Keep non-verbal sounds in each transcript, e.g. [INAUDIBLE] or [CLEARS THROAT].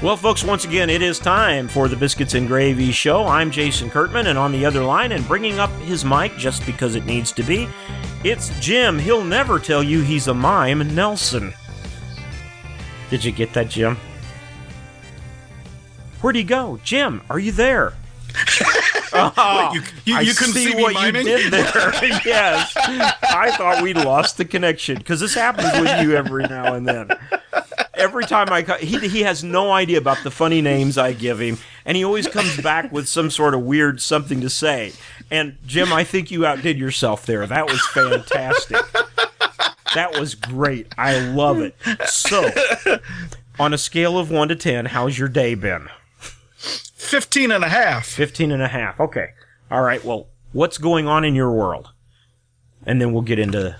Well, folks, once again, it is time for the Biscuits and Gravy Show. I'm Jason Kurtman, and on the other line, and bringing up his mic just because it needs to be, it's Jim. He'll never tell you he's a mime, Nelson. Did you get that, Jim? Where'd he go? Jim, are you there? [LAUGHS] [LAUGHS] You, you, you couldn't see, me what miming? you did there. [LAUGHS] yes, I thought we lost the connection because this happens with you every now and then. Every time I he he has no idea about the funny names I give him, and he always comes back with some sort of weird something to say. And Jim, I think you outdid yourself there. That was fantastic. That was great. I love it. So, on a scale of one to ten, how's your day been? 15 and a half. 15 and a half. Okay. All right. Well, what's going on in your world? And then we'll get into.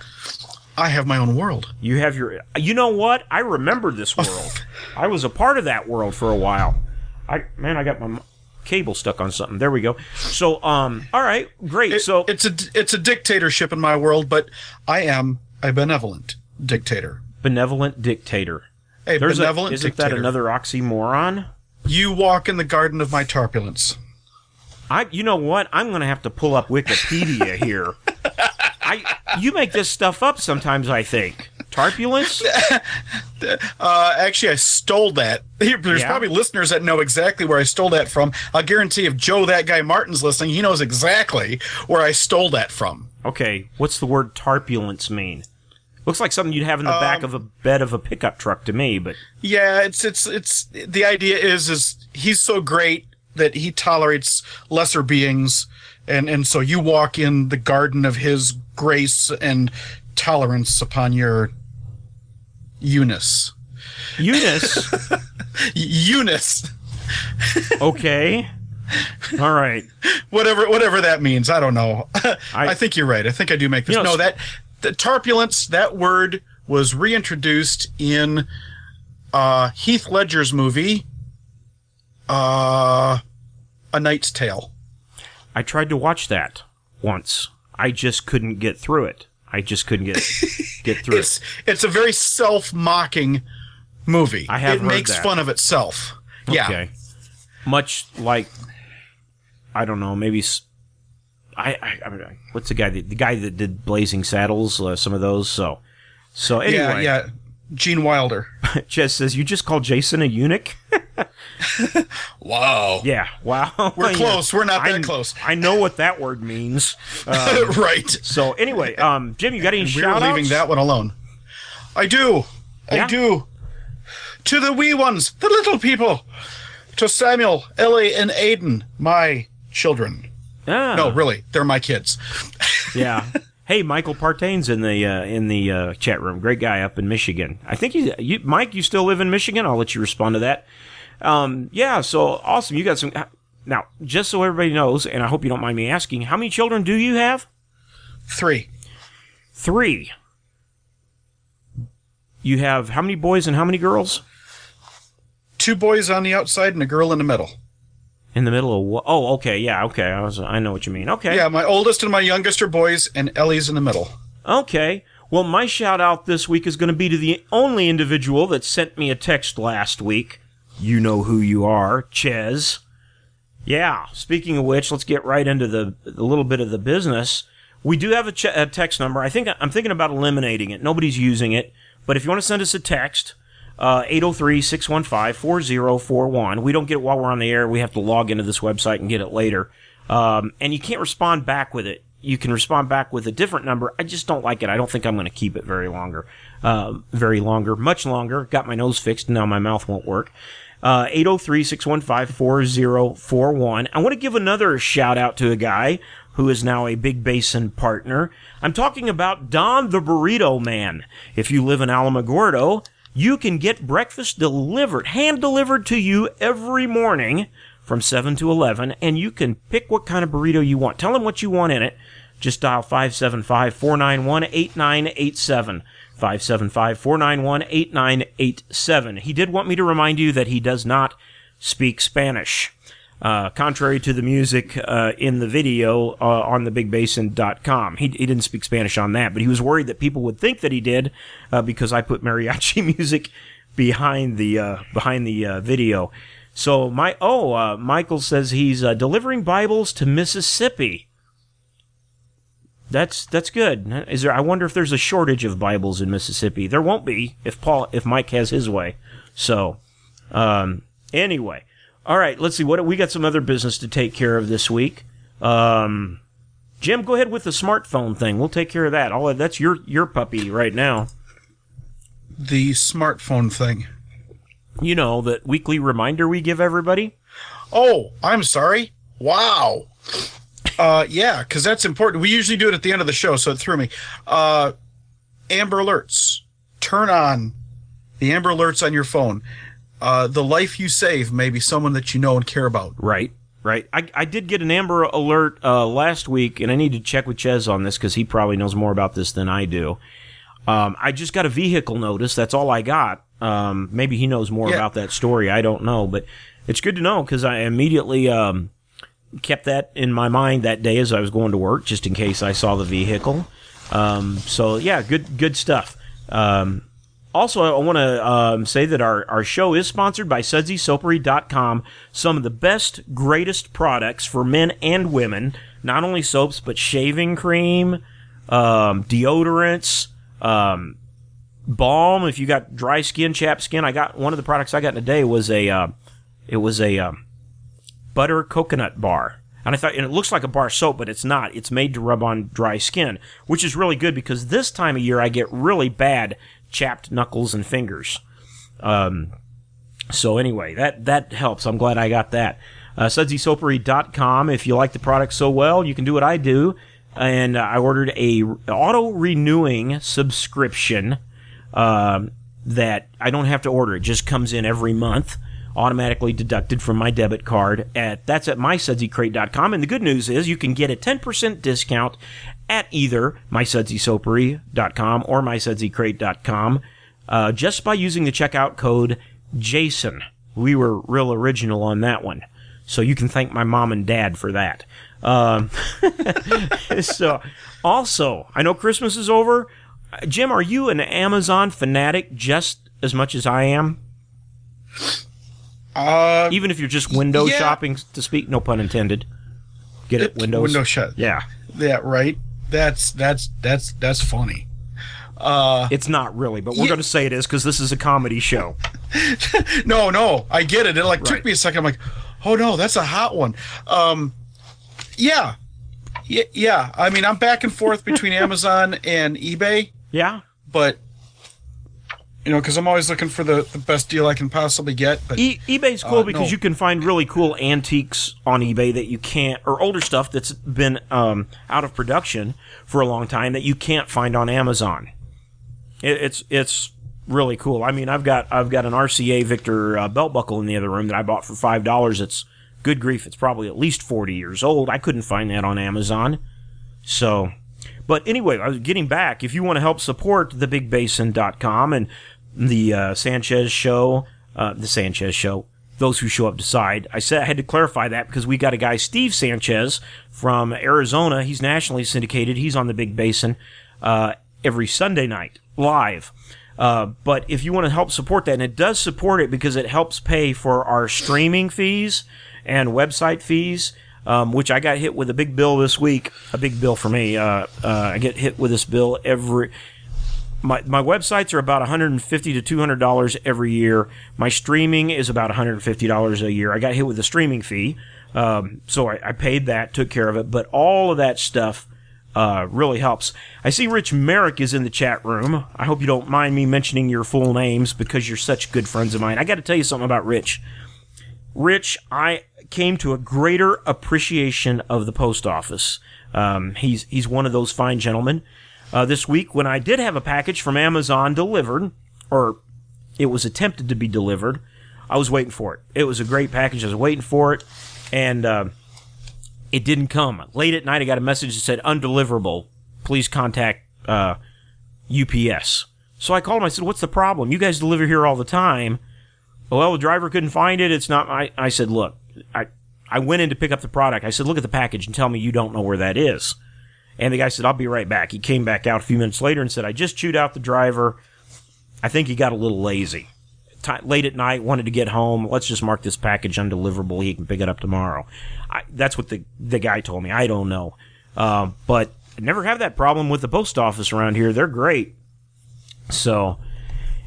I have my own world. You have your. You know what? I remember this world. I was a part of that world for a while. I man, I got my cable stuck on something. There we go. So, um, all right, great. It- so, it's a it's a dictatorship in my world, but I am a benevolent dictator. benevolent dictator. A There's a, isn't dictator. that another oxymoron? You walk in the garden of my tarpulence. I, you know what? I'm gonna have to pull up Wikipedia [LAUGHS] here. I, you make this stuff up sometimes. I think tarpulence. [LAUGHS] Uh, actually, I stole that. There's Yeah? probably listeners that know exactly where I stole that from. I'll guarantee if Joe, that guy Martin's listening, he knows exactly where I stole that from. Okay, what's the word tarpulence mean? Looks like something you'd have in the Um, back of a bed of a pickup truck to me, but Yeah, it's it's it's the idea is is he's so great that he tolerates lesser beings and and so you walk in the garden of his grace and tolerance upon your Eunice. Eunice. [LAUGHS] Eunice. okay. All right. Whatever whatever that means. I don't know. I, [LAUGHS] I- think you're right. I think I do make this. You know, no, that the tarpulence, that word was reintroduced in uh Heath Ledger's movie uh A Knight's Tale. I tried to watch that once. I just couldn't get through it. I just couldn't get [LAUGHS] get through it's it. it's a very self-mocking movie. I have it makes that. fun of itself. Yeah. Much like I don't know, maybe I, I, I mean, what's the guy that, the guy that did Blazing Saddles, uh, some of those. So so anyway, Yeah, yeah. Gene Wilder. [LAUGHS] Ches says you just called Jason a eunuch. [LAUGHS] Wow. Yeah, wow. [LAUGHS] We're close. We're not that I, close. I know what that word means. right. So anyway, um, Jim, you got any We're leaving that one alone. I do. Yeah? I do. To the wee ones, the little people. To Samuel, Ellie, and Aiden, my children. Ah, No, really, they're my kids. yeah. [LAUGHS] Hey, Michael Partain's in the uh, in the uh, chat room. Great guy up in Michigan. I think he's you, Mike. You still live in Michigan? I'll let you respond to that. Um, yeah. So awesome. You got some. Now, just so everybody knows, and I hope you don't mind me asking, how many children do you have? Three. Three. You have how many boys and how many girls? Two boys on the outside and a girl in the middle. In the middle of what? Oh, okay. Yeah. Okay. I was. I know what you mean. Okay. Yeah, my oldest and my youngest are boys, and Ellie's in the middle. Okay. Well, my shout out this week is going to be to the only individual that sent me a text last week. You know who you are, Ches. Yeah. Speaking of which, let's get right into the a little bit of the business. We do have a, ch- a text number. I think I'm thinking about eliminating it. Nobody's using it, but if you want to send us a text, uh, 803-615-4041. We don't get it while we're on the air. We have to log into this website and get it later. Um, and you can't respond back with it. You can respond back with a different number. I just don't like it. I don't think I'm going to keep it very longer. Uh, very longer, much longer. Got my nose fixed. Now my mouth won't work. Uh, 803-615-4041. I want to give another shout out to a guy who is now a Big Basin partner. I'm talking about Don the Burrito Man. If you live in Alamogordo, you can get breakfast delivered, hand delivered to you every morning from 7 to 11, and you can pick what kind of burrito you want. Tell them what you want in it. Just dial 575 491 8987. 575 491 8987. He did want me to remind you that he does not speak Spanish. Uh, contrary to the music uh, in the video uh, on thebigbasin.com. He, he didn't speak Spanish on that, but he was worried that people would think that he did uh, because I put mariachi [LAUGHS] music behind the uh, behind the uh, video. So my oh, uh, Michael says he's delivering Bibles to Mississippi. That's that's good. Is there? I wonder if there's a shortage of Bibles in Mississippi. There won't be if Paul if Mike has his way. So, um, anyway, all right. Let's see what we got. Some other business to take care of this week. Um, Jim, go ahead with the smartphone thing. We'll take care of that. All that's your your puppy right now. The smartphone thing. You know that weekly reminder we give everybody. Oh, I'm sorry. Wow. Uh, yeah, because that's important. We usually do it at the end of the show, so it threw me. Uh, Amber Alerts. Turn on the Amber Alerts on your phone. Uh, the life you save may be someone that you know and care about. Right, right. I, I did get an Amber Alert uh, last week, and I need to check with Ches on this because he probably knows more about this than I do. Um, I just got a vehicle notice. That's all I got. Um, maybe he knows more Yeah. about that story. I don't know, but it's good to know because I immediately um, kept that in my mind that day as I was going to work, just in case I saw the vehicle. Um, so yeah, good good stuff. Um, also, I want to um, say that our, our show is sponsored by SudsySoapery.com. Some of the best, greatest products for men and women. Not only soaps, but shaving cream, um, deodorants, um, balm. If you got dry skin, chapped skin, I got one of the products I got today was a uh, it was a um, butter coconut bar. And I thought, and it looks like a bar soap, but it's not. It's made to rub on dry skin, which is really good because this time of year I get really bad chapped knuckles and fingers. Um, so anyway, that that helps. I'm glad I got that. Uh, SudsySoapery.com. If you like the product so well, you can do what I do. And uh, I ordered a auto renewing subscription um, that I don't have to order. It just comes in every month, automatically deducted from my debit card. At that's at mysudsycrate.com. And the good news is you can get a 10% discount at either mysudsysoapery.com or mysudsycrate.com uh, just by using the checkout code Jason. We were real original on that one. So you can thank my mom and dad for that. Um, [LAUGHS] so, also, I know Christmas is over. Jim, are you an Amazon fanatic just as much as I am? Uh, Even if you're just window Yeah. shopping, to speak, no pun intended. Get it, Windows. window shut. Yeah, Yeah, right. That's that's that's that's funny. Uh, it's not really, but we're Yeah. going to say it is because this is a comedy show. [LAUGHS] no, no, I get it. It like Right. took me a second. I'm like, oh no, that's a hot one. Um, yeah, yeah, yeah. I mean, I'm back and forth between [LAUGHS] Amazon and eBay, Yeah, but you know, because I'm always looking for the, the best deal I can possibly get. But E- eBay's cool Uh, because no. you can find really cool antiques on eBay that you can't, or older stuff that's been um, out of production for a long time that you can't find on Amazon. It, it's it's really cool. I mean, I've got I've got an RCA Victor uh, belt buckle in the other room that I bought for five dollars. It's good grief. It's probably at least forty years old. I couldn't find that on Amazon. So, but anyway, getting back. If you want to help support thebigbasin.com and the uh, Sanchez show, uh, the Sanchez show, those who show up decide. I said I had to clarify that because we got a guy, Steve Sanchez from Arizona. He's nationally syndicated. He's on the Big Basin uh, every Sunday night live. Uh, but if you want to help support that, and it does support it because it helps pay for our streaming fees and website fees, um, which I got hit with a big bill this week. A big bill for me. Uh, uh, I get hit with this bill every. My, my websites are about 150 to 200 dollars every year. My streaming is about 150 dollars a year. I got hit with a streaming fee, um, so I, I paid that, took care of it. But all of that stuff uh, really helps. I see Rich Merrick is in the chat room. I hope you don't mind me mentioning your full names because you're such good friends of mine. I got to tell you something about Rich. Rich, I came to a greater appreciation of the post office. Um, he's he's one of those fine gentlemen. Uh, this week, when I did have a package from Amazon delivered, or it was attempted to be delivered, I was waiting for it. It was a great package. I was waiting for it, and uh, it didn't come. Late at night, I got a message that said undeliverable. Please contact uh, UPS. So I called him. I said, "What's the problem? You guys deliver here all the time." Well, the driver couldn't find it. It's not my. I said, "Look, I I went in to pick up the product. I said, look at the package and tell me you don't know where that is." And the guy said, "I'll be right back." He came back out a few minutes later and said, "I just chewed out the driver. I think he got a little lazy." ti late at night, wanted to get home. Let's just mark this package undeliverable. He can pick it up tomorrow. I, that's what the the guy told me. I don't know, uh, but I never have that problem with the post office around here. They're great. So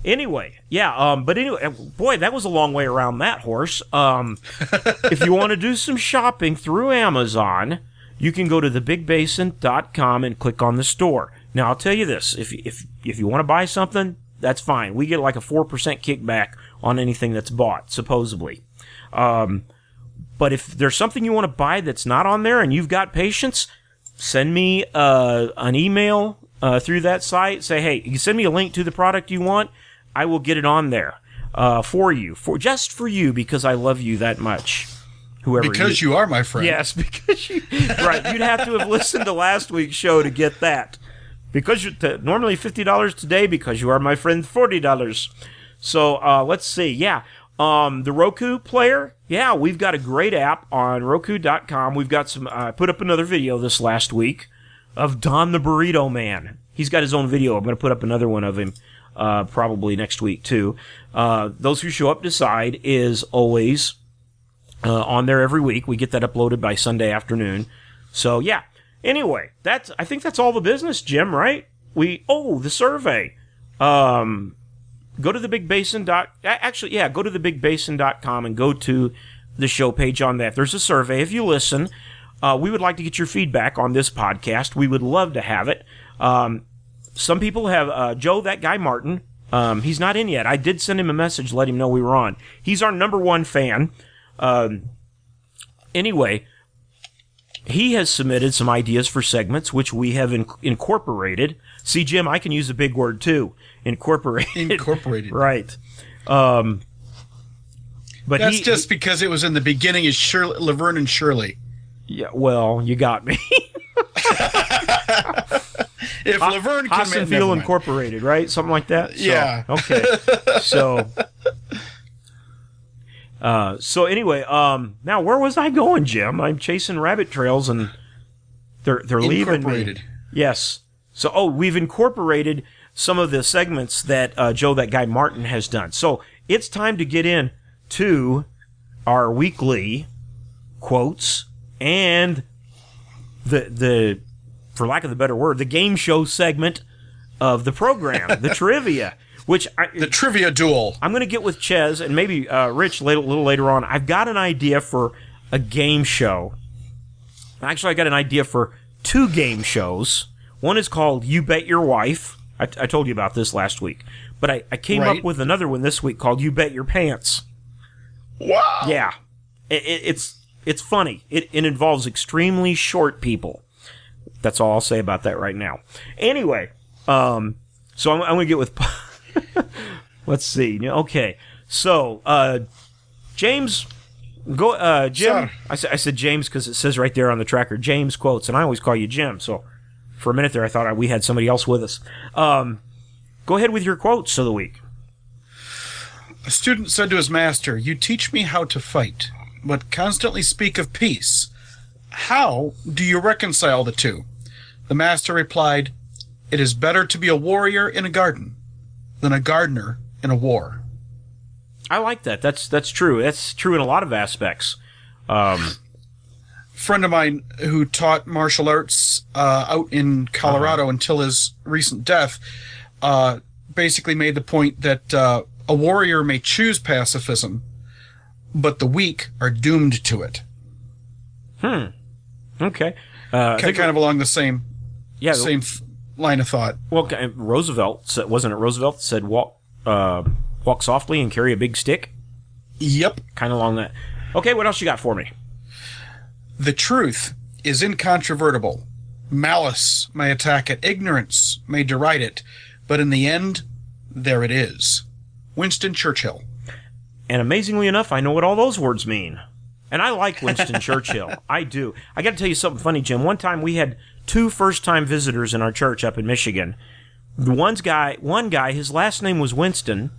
anyway, yeah. Um, but anyway, boy, that was a long way around that horse. Um, [LAUGHS] if you want to do some shopping through Amazon, you can go to thebigbasin.com and click on the store. Now, I'll tell you this: if if if you want to buy something, that's fine. We get like a four percent kickback on anything that's bought, supposedly. Um, but if there's something you want to buy that's not on there and you've got patience, send me uh, an email uh, through that site. Say, hey, you send me a link to the product you want. I will get it on there uh, for you, for just for you, because I love you that much. Whoever Because you are my friend. Yes, [LAUGHS] because you right. You'd have to have listened to last week's show to get that. Because you're t- normally fifty dollars today, because you are my friend, forty dollars. So uh, let's see. Yeah, um, the Roku player. Yeah, we've got a great app on Roku.com. We've got some. I uh, put up another video this last week of Don the Burrito Man. He's got his own video. I'm going to put up another one of him uh, probably next week too. Uh, those who show up decide is always uh, on there every week. We get that uploaded by Sunday afternoon. So yeah. Anyway, that's I think that's all the business, Jim. Right? We oh the survey. Um, go to the big basin dot actually yeah go to the big basin.com and go to the show page on that. There's a survey. If you listen, uh, we would like to get your feedback on this podcast. We would love to have it. Um, some people have uh, Joe, that guy Martin. Um, he's not in yet. I did send him a message, let him know we were on. He's our number one fan. Um, anyway, he has submitted some ideas for segments, which we have in- incorporated. See, Jim, I can use a big word too. Incorporated. Incorporated. [LAUGHS] right. Um, but That's he, just because it was in the beginning as Shirley, Laverne and Shirley. yeah. Well, you got me. [LAUGHS] [LAUGHS] If Laverne can Hasenpfeffer never mind. Incorporated, right? Something like that. So, Yeah. Okay. So. [LAUGHS] Uh, so anyway, um, now where was I going, Jim? I'm chasing rabbit trails, and they're they're leaving me. Incorporated. Yes. So, oh, we've incorporated some of the segments that uh, Joe, that guy Martin, has done. So it's time to get in to our weekly quotes and the the, for lack of a better word, the game show segment of the program, the [LAUGHS] trivia, which I, The trivia duel. I'm going to get with Ches and maybe uh, Rich later, a little later on. I've got an idea for a game show. Actually, I got an idea for two game shows. One is called You Bet Your Wife. I, I told you about this last week. But I, I came Right. up with another one this week called You Bet Your Pants. Wow. Yeah. It, it, it's it's funny. It, it involves extremely short people. That's all I'll say about that right now. Anyway, um, so I'm, I'm going to get with. [LAUGHS] let's see. Okay. So, uh, James, go, uh, Jim. Sir. I, said I said James because it says right there on the tracker, James quotes, and I always call you Jim. So, for a minute there, I thought I, we had somebody else with us. Um, go ahead with your quotes of the week. A student said to his master, You teach me how to fight, but constantly speak of peace. How do you reconcile the two? The master replied, It is better to be a warrior in a garden than a gardener in a war. I like that. That's that's true. That's true in a lot of aspects. Um, friend of mine who taught martial arts uh, out in Colorado until his recent death uh, basically made the point that uh, a warrior may choose pacifism, but the weak are doomed to it. Hmm. Okay. Uh, think- kind of along the same yeah. same f- line of thought. Well, Roosevelt said, wasn't it? Roosevelt said, "Walk, uh, walk softly and carry a big stick." Yep. Kind of along that. Okay, what else you got for me? The truth is incontrovertible. Malice may attack it, ignorance may deride it, but in the end, there it is. Winston Churchill. And amazingly enough, I know what all those words mean. And I like Winston [LAUGHS] Churchill. I do. I got to tell you something funny, Jim. One time we had two first-time visitors in our church up in Michigan. The one's guy, one guy, his last name was Winston,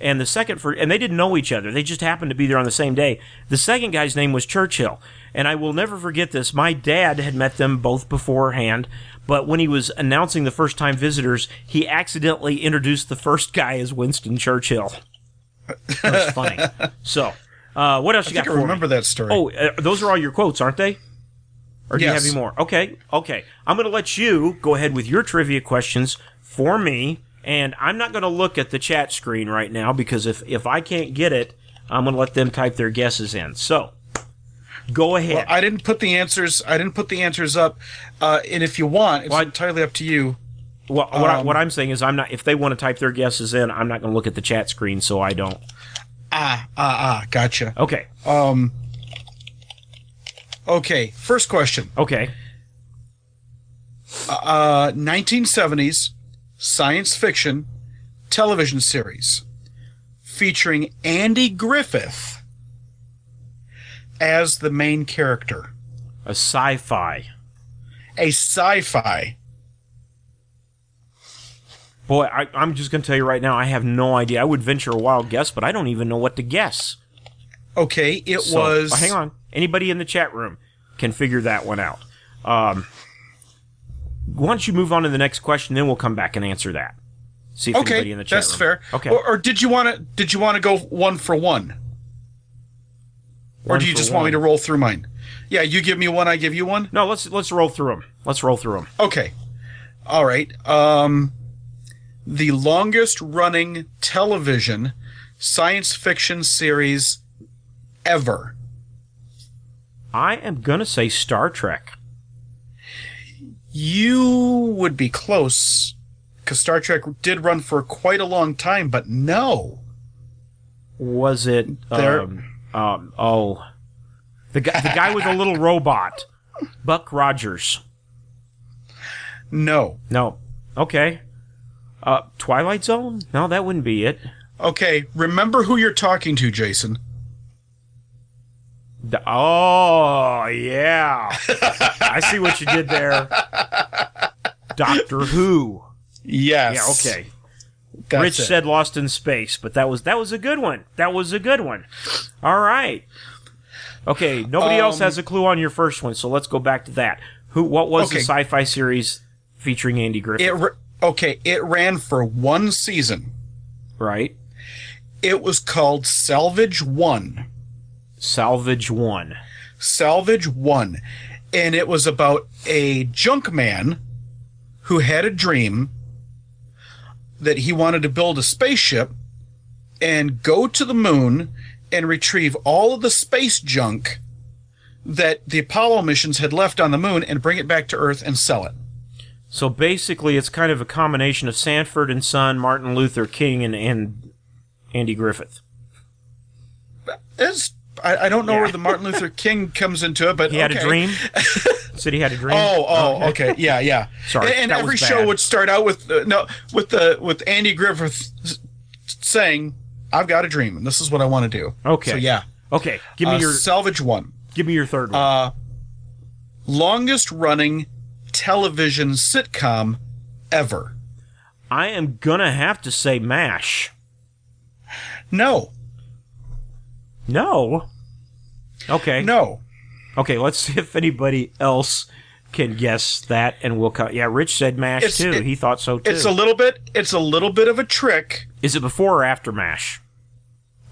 and the second for, and they didn't know each other. They just happened to be there on the same day. The second guy's name was Churchill, and I will never forget this. My dad had met them both beforehand, but when he was announcing the first-time visitors, he accidentally introduced the first guy as Winston Churchill. Was funny. [LAUGHS] so, uh, what else you I think got I remember me? that story. Oh, uh, those are all your quotes, aren't they? Or do you have any more? Okay, okay. I'm going to let you go ahead with your trivia questions for me, and I'm not going to look at the chat screen right now because if if I can't get it, I'm going to let them type their guesses in. So, go ahead. Well, I didn't put the answers. I didn't put the answers up. Uh, and if you want, it's Well, entirely up to you. Well, what, I, Um, what I'm saying is, I'm not. If they want to type their guesses in, I'm not going to look at the chat screen, so I don't. Ah, ah, ah. Gotcha. Okay, Um. Okay. First question. okay. Uh, 1970s science fiction television series featuring Andy Griffith as the main character. A sci-fi. A sci-fi. Boy, I, I'm just going to tell you right now, I have no idea. I would venture a wild guess, but I don't even know what to guess. Okay, it So, was. uh, hang on. Anybody in the chat room can figure that one out. Um, why don't you move on to the next question, then we'll come back and answer that. See if anybody Okay, in the chat that's room. fair. Okay. Or, or did you want to? Did you want to go one for one, or do you just want me to roll through mine? Yeah, you give me one, I give you one. No, let's let's roll through them. Let's roll through them. Okay. All right. Um, the longest running television science fiction series ever. I am gonna say Star Trek. You would be close, because Star Trek did run for quite a long time, but no. Was it? There- Um, um, oh, the guy, the guy with the little robot, Buck Rogers. No. No. Okay. Uh, Twilight Zone? No, that wouldn't be it. Okay, remember who you're talking to, Jason. Oh, yeah. [LAUGHS] I see what you did there. Doctor Who. Yes. Yeah, okay. That's Rich it. said Lost in Space, but that was that was a good one. That was a good one. All right. Okay, nobody else Um, has a clue on your first one, so let's go back to that. Who what was the sci-fi series featuring Andy Griffith, It okay, it ran for one season. right? It was called Salvage One. Salvage 1. Salvage One. And it was about a junk man who had a dream that he wanted to build a spaceship and go to the moon and retrieve all of the space junk that the Apollo missions had left on the moon and bring it back to Earth and sell it. So basically, it's kind of a combination of Sanford and Son, Martin Luther King, and, and Andy Griffith. It's, I, I don't know Yeah. where the Martin Luther King comes into it, but He had a dream. [LAUGHS] Said he had a dream. Oh, oh, okay, yeah, yeah. Sorry, and, and every show would start out with uh, no, with the with Andy Griffith saying, "I've got a dream, and this is what I want to do." Okay. So yeah, Okay, give me uh, your Salvage One, give me your third one. uh, longest running television sitcom ever. I am gonna have to say Mash. No, No. Okay. no. Okay. Let's see if anybody else can guess that, and we'll cut. Yeah, Rich said Mash It's- too. it- he thought so too. It's a little bit. It's a little bit of a trick. Is it before or after Mash?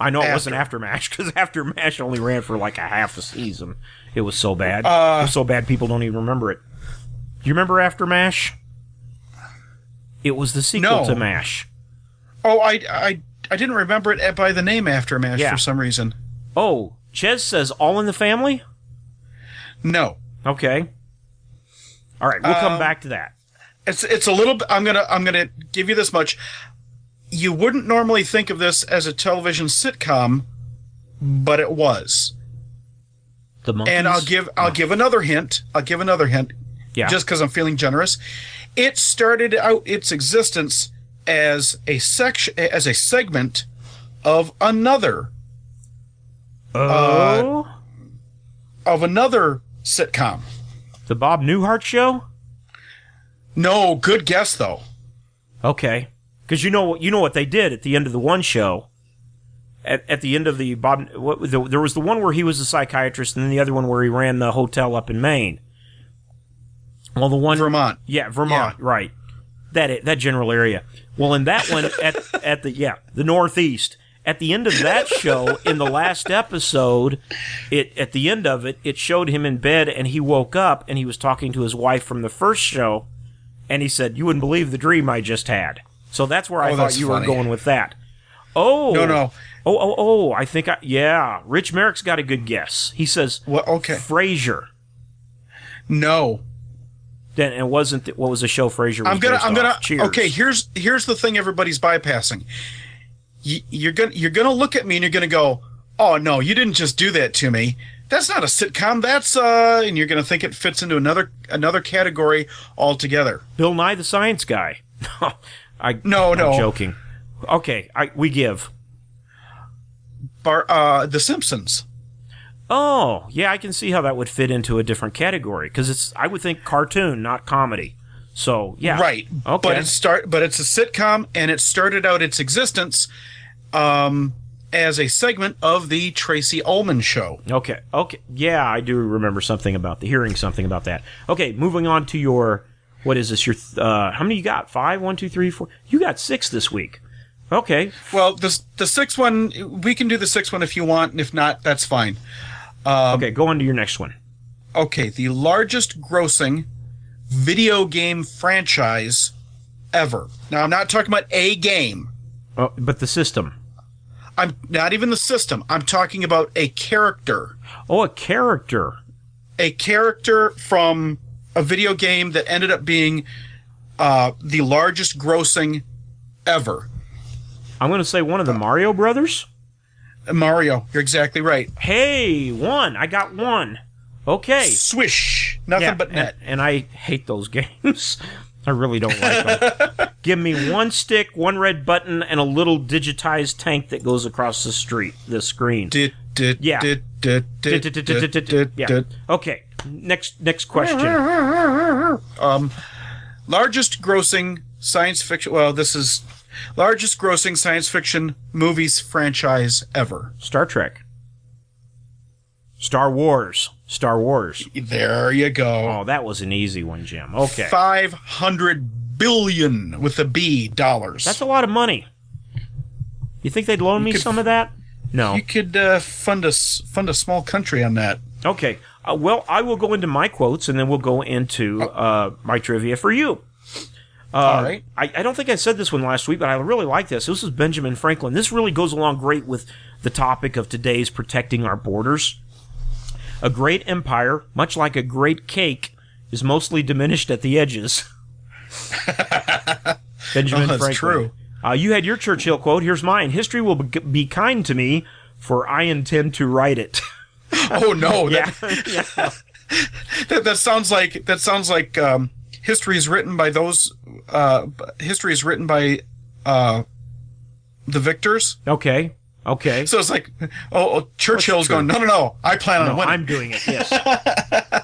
I know it wasn't After. after Mash because [LAUGHS] after Mash only ran for like a half a season. It was so bad. Uh, it was so bad people don't even remember it. Do you remember After Mash? It was the sequel No. to Mash. Oh, I, I, I didn't remember it by the name Aftermath Yeah. for some reason. Oh, Ches says All in the Family. No, Okay. All right, we'll come Um, back to that. it's it's a little. I'm gonna I'm gonna give you this much. You wouldn't normally think of this as a television sitcom, but it was. The Monkees. And I'll give I'll give another hint. I'll give another hint. Yeah. Just because I'm feeling generous. It started out its existence as a section as a segment of another oh, of another sitcom. the Bob Newhart show. No, good guess though. Okay, because you know what you know what they did at the end of the one show. At, at the end of the Bob, what, the, there was the one where he was a psychiatrist, and then the other one where he ran the hotel up in Maine. Well, the one Vermont. yeah, Vermont, right? That that general area. Well, in that one at at the yeah the Northeast at the end of that show, in the last episode, it at the end of it, it showed him in bed and he woke up and he was talking to his wife from the first show, and he said, "You wouldn't believe the dream I just had." So that's where I Oh, thought you funny. were going with that. Oh No, no. Oh, oh, oh! I think I yeah. Rich Merrick's got a good guess. He says Well, okay. Frasier. No. Then it wasn't. The, what was the show Frasier? Was I'm gonna. I'm gonna. Cheers. Okay. Here's here's the thing. Everybody's bypassing. You, you're gonna you're gonna look at me and you're gonna go, oh no, you didn't just do that to me. That's not a sitcom. That's uh, and you're gonna think it fits into another another category altogether. Bill Nye the Science Guy. [LAUGHS] I No, I'm no. joking. Okay, I we give. Bar, uh, The Simpsons. Oh, yeah, I can see how that would fit into a different category because it's I would think cartoon, not comedy. So yeah, Right. Okay. But it start but it's a sitcom and it started out its existence um as a segment of the Tracey Ullman show. Okay. Okay. Yeah, I do remember something about the hearing something about that. Okay, moving on to your what is this? Your uh, how many you got? Five? One, two, three, four. You got six this week. Okay. Well, the the sixth one we can do the sixth one if you want and if not that's fine. Um, okay, go on to your next one. Okay, the largest grossing video game franchise ever. Now I'm not talking about a game. Oh, but the system. I'm not even the system. I'm talking about a character. Oh, a character. a character from a video game that ended up being uh, the largest grossing ever. I'm going to say one of the Mario Brothers. Mario, you're exactly right. Hey, one. I got one. Okay. Swish, nothing Yeah, but net. and, and I hate those [LAUGHS] games. I really don't like them. [LAUGHS] Give me one stick, one red button, and a little digitized tank that goes across the street, the screen. Yeah. Yeah. Okay. Next next question. Um, largest grossing science fiction. Well, this is largest grossing science fiction movies franchise ever. Star Trek. Star Wars. Star Wars. There you go. Oh, that was an easy one, Jim. Okay. Five hundred billion with a B dollars. That's a lot of money. You think they'd loan me could- some of that? No. You could uh, fund a fund a small country on that. Okay. Uh, well, I will go into my quotes and then we'll go into uh, my trivia for you. Uh, All right. I, I don't think I said this one last week, but I really like this. This is Benjamin Franklin. This really goes along great with the topic of today's protecting our borders. A great empire, much like a great cake, is mostly diminished at the edges. [LAUGHS] Benjamin Oh, that's Franklin. true. Uh, you had your Churchill quote. Here's mine. History will be, be kind to me, for I intend to write it. [LAUGHS] Oh no! yeah. [LAUGHS] That, yeah. that, that sounds like that sounds like um, history is written by those. Uh, history is written by uh, the victors. Okay. Okay. So it's like, oh, oh Churchill's going. No, no, no! I plan on winning. I'm doing it. Yes.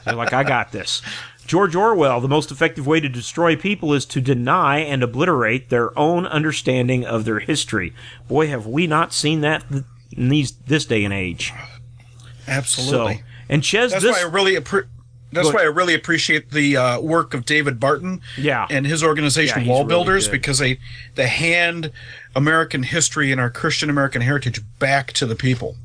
They're like I got this. George Orwell. The most effective way to destroy people is to deny and obliterate their own understanding of their history. Boy, have we not seen that in these this day and age. Absolutely. So, and Ches, That's this why I really appre- That's why I really appreciate the uh, work of David Barton Yeah. and his organization Yeah, Wall Builders good. because they they hand American history and our Christian American heritage back to the people.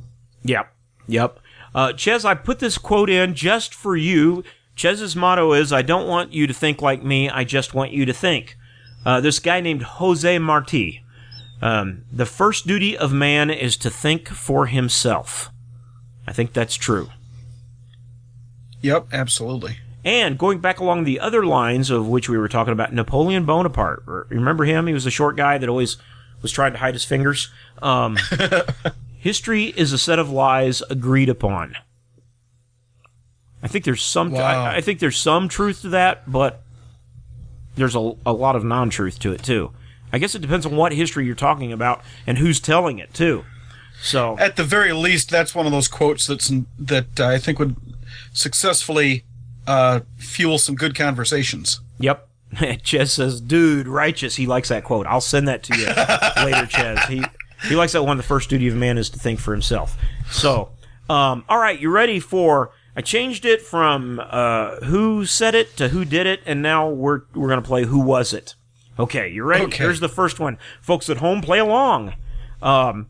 Yep. Yep. Uh, Ches, I put this quote in just for you. Ches's motto is I don't want you to think like me, I just want you to think. Uh, this guy named Jose Marti. Um, the first duty of man is to think for himself. I think that's true. Yep, absolutely. And going back along the other lines of which we were talking about, Napoleon Bonaparte. Remember him? He was a short guy that always was trying to hide his fingers. Um, [LAUGHS] history is a set of lies agreed upon. I think there's some. Wow. I, I think there's some truth to that, but there's a, a lot of non-truth to it too. I guess it depends on what history you're talking about and who's telling it too. So At the very least, that's one of those quotes that's that uh, I think would successfully uh, fuel some good conversations. Yep. [LAUGHS] Ches says, "Dude, righteous." He likes that quote. I'll send that to you [LAUGHS] later, Ches. He he likes that one. The first duty of man is to think for himself. So, um, all right, you ready for? I changed it from uh, who said it to who did it, and now we're we're gonna play who was it. Okay, you're ready? Okay. Here's the first one, folks at home. Play along. Um,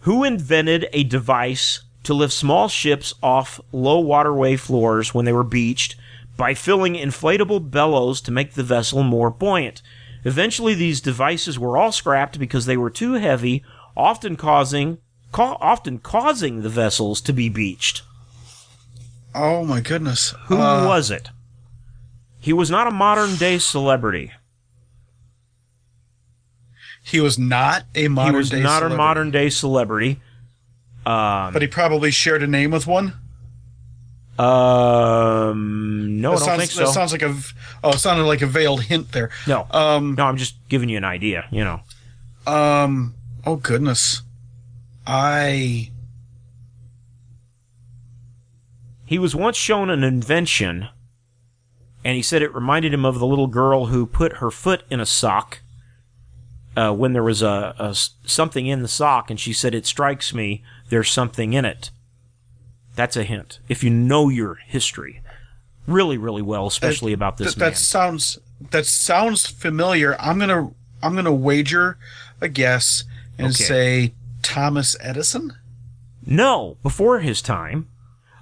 Who invented a device to lift small ships off low waterway floors when they were beached by filling inflatable bellows to make the vessel more buoyant? Eventually, these devices were all scrapped because they were too heavy, often causing ca- often causing the vessels to be beached. Oh my goodness. Who Uh, was it? He was not a modern day celebrity. He was not a modern he was not celebrity, a modern day celebrity. But he probably shared a name with one. Um, no, I don't sounds, think that sounds like a oh, it sounded like a veiled hint there. no, Um, no, I'm just giving you an idea. You know, um, oh goodness, I he was once shown an invention, and he said it reminded him of the little girl who put her foot in a sock uh, when there was a, a something in the sock, and she said, "It strikes me there's something in it." That's a hint. If you know your history really, really well, especially about this th- man. that sounds that sounds familiar. I'm gonna I'm gonna wager a guess and Okay. say Thomas Edison. No, before his time.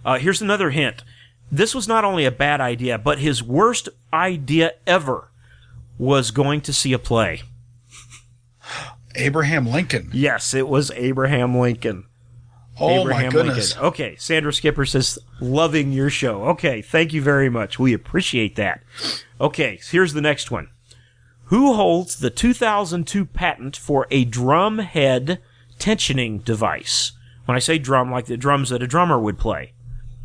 Uh, here's another hint. This was not only a bad idea, but his worst idea ever was going to see a play. Abraham Lincoln. Yes, it was Abraham Lincoln. Oh Abraham my goodness. Lincoln. Okay, Sandra Skipper says, loving your show. Okay, thank you very much. We appreciate that. Okay, here's the next one. Who holds the 2002 patent for a drum head tensioning device? When I say drum, like the drums that a drummer would play.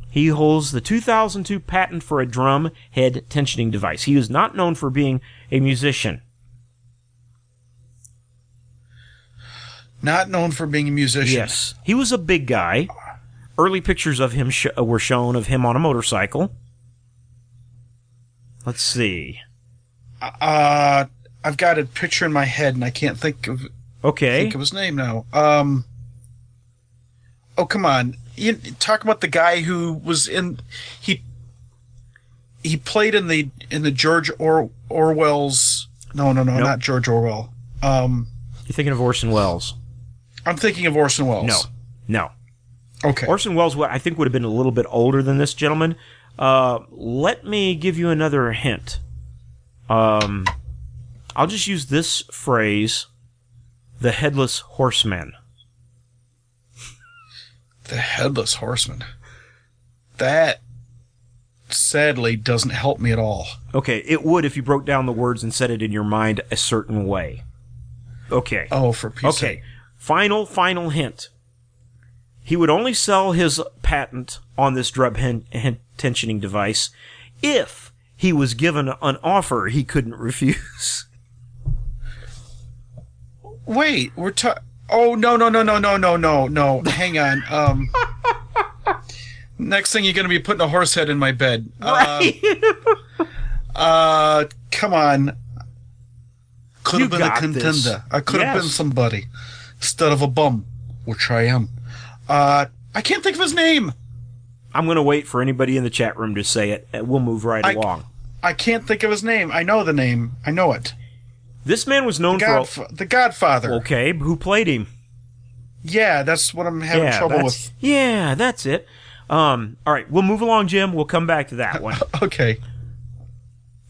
He holds the 2002 patent for a drum head tensioning device. He is not known for being a musician. Not known for being a musician. Yes, he was a big guy. Early pictures of him sh- were shown of him on a motorcycle. Let's see. Uh, I've got a picture in my head and I can't think of Okay, think of his name now. Um. Oh come on! You talk about the guy who was in he he played in the in the George or- Orwell's. No, no, no, Nope. not George Orwell. Um, you're thinking of Orson Welles? I'm thinking of Orson Welles. No, no. Okay. Orson Welles, I think, would have been a little bit older than this gentleman. Uh, let me give you another hint. Um, I'll just use this phrase: the headless horseman. the headless horseman. That sadly doesn't help me at all. Okay, it would if you broke down the words and said it in your mind a certain way. Okay. Oh, for Pete's Okay. sake. Final, final hint. He would only sell his patent on this hen- hen- tensioning device if he was given an offer he couldn't [LAUGHS] refuse. Wait, we're ta- Oh no no no no no no no no! Hang on. Um. next thing you're gonna be putting a horse head in my bed. Uh, [LAUGHS] uh come on. Could You have been a contender. this. I could have Yes. been somebody instead of a bum, which I am. Uh, I can't think of his name. I'm going to wait for anybody in the chat room to say it. and We'll move right I- along. I can't think of his name. I know the name. I know it. This man was known Godf- for. the Godfather. Okay, who played him? Yeah, that's what I'm having yeah, trouble with. yeah, that's it. Um, all right, we'll move along, Jim. We'll come back to that one. [LAUGHS] Okay.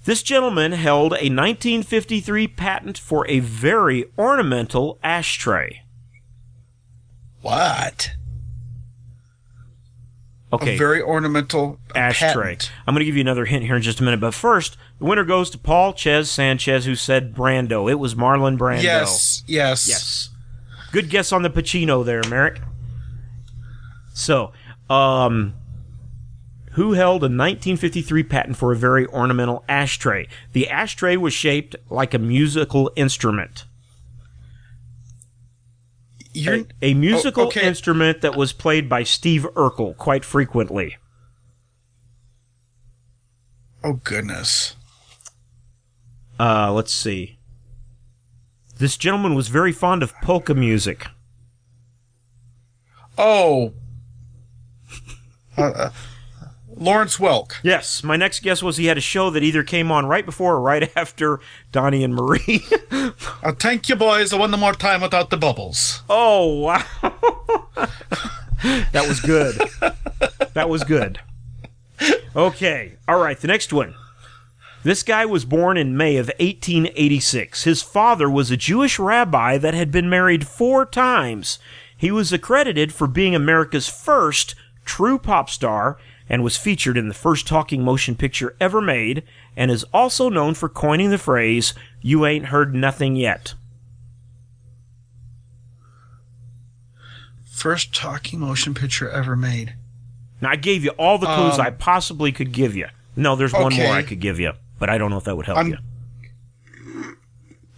This gentleman held a 1953 patent for a very ornamental ashtray. What? Okay, A very ornamental ashtray. patent. I'm going to give you another hint here in just a minute, but first, the winner goes to Paul Ches Sanchez, who said Brando. It was Marlon Brando. Yes, yes, Yes. Good guess on the Pacino there, Merrick. So, um, who held a 1953 patent for a very ornamental ashtray? The ashtray was shaped like a musical instrument. A, a musical Oh, okay. instrument that was played by Steve Urkel quite frequently. oh goodness. Uh, let's see. This gentleman was very fond of polka music. Oh. [LAUGHS] Uh, uh, Lawrence Welk. Yes, my next guess was he had a show that either came on right before or right [LAUGHS] after Donnie and Marie. Uh, thank you, boys. I won the more time without the bubbles. oh, wow. [LAUGHS] that was good. That was good. Okay, all right, the next one. This guy was born in May of 1886. His father was a Jewish rabbi that had been married four times. He was accredited for being America's first true pop star and was featured in the first talking motion picture ever made and is also known for coining the phrase, You ain't heard nothing yet. First talking motion picture ever made. Now, I gave you all the clues Um, I possibly could give you. No, there's one more. I could give you, but I don't know if that would help I'm- you.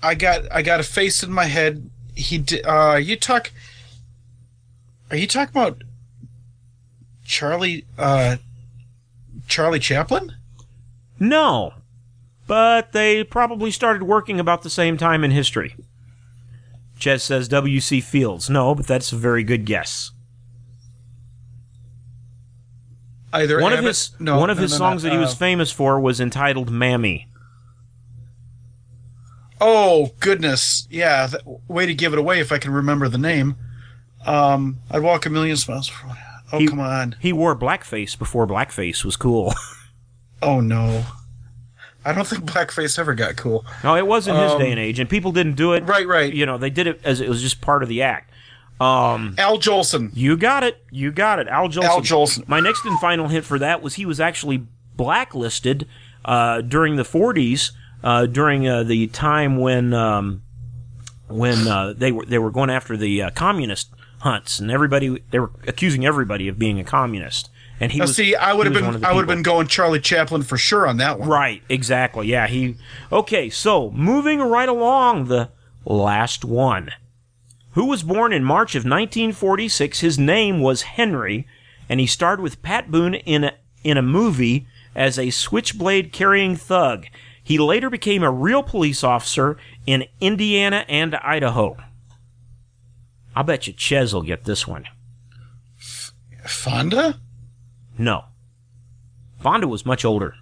I got I got a face in my head. He di- uh you talk Are you talking about Charlie uh Charlie Chaplin? No, but they probably started working about the same time in history. Ches says W.C. Fields. No, but that's a very good guess. Either One of his no, one of no, his no, songs that he was uh, famous for was entitled "Mammy." Oh goodness, yeah. Th- way to give it away if I can remember the name. Um, I'd walk a million miles. For, oh He- come on. He wore blackface before blackface was cool. [LAUGHS] Oh no. I don't think blackface ever got cool. no, it was in his Um, day and age, and people didn't do it. Right, right. You know, they did it as it was just part of the act. Um, Al Jolson. You got it. You got it. Al Jolson. Al Jolson. My next and final hint for that was he was actually blacklisted uh, during the 40s, uh, during uh, the time when um, when uh, they were they were going after the uh, communist hunts, and everybody they were accusing everybody of being a communist. And he Now, was. see, I would have been I would have been going Charlie Chaplin for sure on that one. Right, exactly. Yeah, he. Okay, so moving right along, the last one. Who was born in March of 1946? His name was Henry, and he starred with Pat Boone in a, in a movie as a switchblade carrying thug. He later became a real police officer in Indiana and Idaho. I'll bet you Ches will get this one. Fonda? No. Fonda was much older.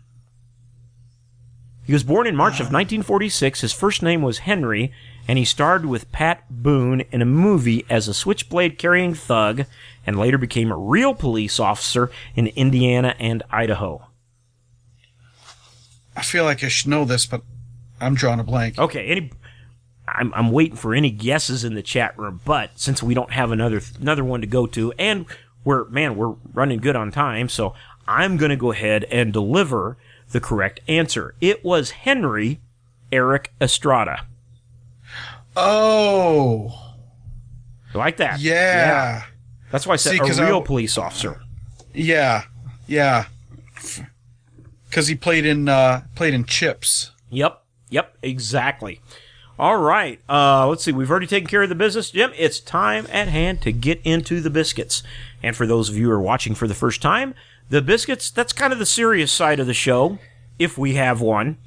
He was born in March of uh. 1946. His first name was Henry, and he starred with Pat Boone in a movie as a switchblade carrying thug, and later became a real police officer in Indiana and Idaho. I feel like I should know this, but I'm drawing a blank. Okay, any. I'm, I'm waiting for any guesses in the chat room, but since we don't have another another one to go to, and we're man, we're running good on time, so I'm going to go ahead and deliver the correct answer. It was Henry Eric Estrada. Oh, Like that? yeah. That's why I said See, a I- real police officer. Yeah. Yeah. Cuz he played in uh played in Chips. Yep. Yep. Exactly. All right. Uh, let's see. We've already taken care of the business, Jim. It's time at hand to get into the biscuits. And for those of you who are watching for the first time, the biscuits, that's kind of the serious side of the show, if we have one.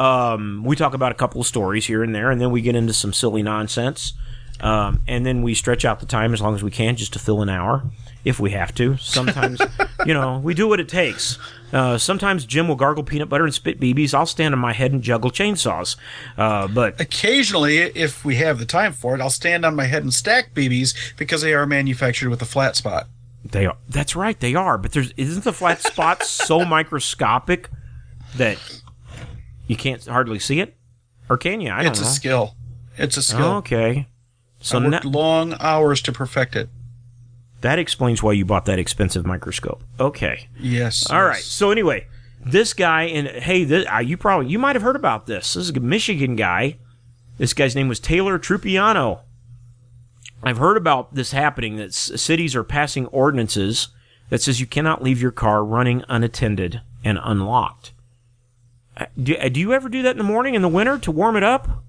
Um, we talk about a couple of stories here and there, and then we get into some silly nonsense. Um, and then we stretch out the time as long as we can just to fill an hour if we have to. Sometimes, [LAUGHS] you know, we do what it takes. Uh, sometimes Jim will gargle peanut butter and spit BBs. I'll stand on my head and juggle chainsaws. Uh, but Occasionally, if we have the time for it, I'll stand on my head and stack BBs because they are manufactured with a flat spot. they are. That's right, they are. But there's isn't the flat [LAUGHS] spot so microscopic that you can't hardly see it, or can you? I don't It's a skill. It's a skill. Okay. So I worked long hours to perfect it. That explains why you bought that expensive microscope. Okay. Yes. All right. yes. So anyway, this guy and hey, this, uh, you probably you might have heard about this. This is a Michigan guy. This guy's name was Taylor Trupiano. I've heard about this happening that s- cities are passing ordinances that says you cannot leave your car running unattended and unlocked. Uh, Do, uh, do you ever do that in the morning in the winter to warm it up?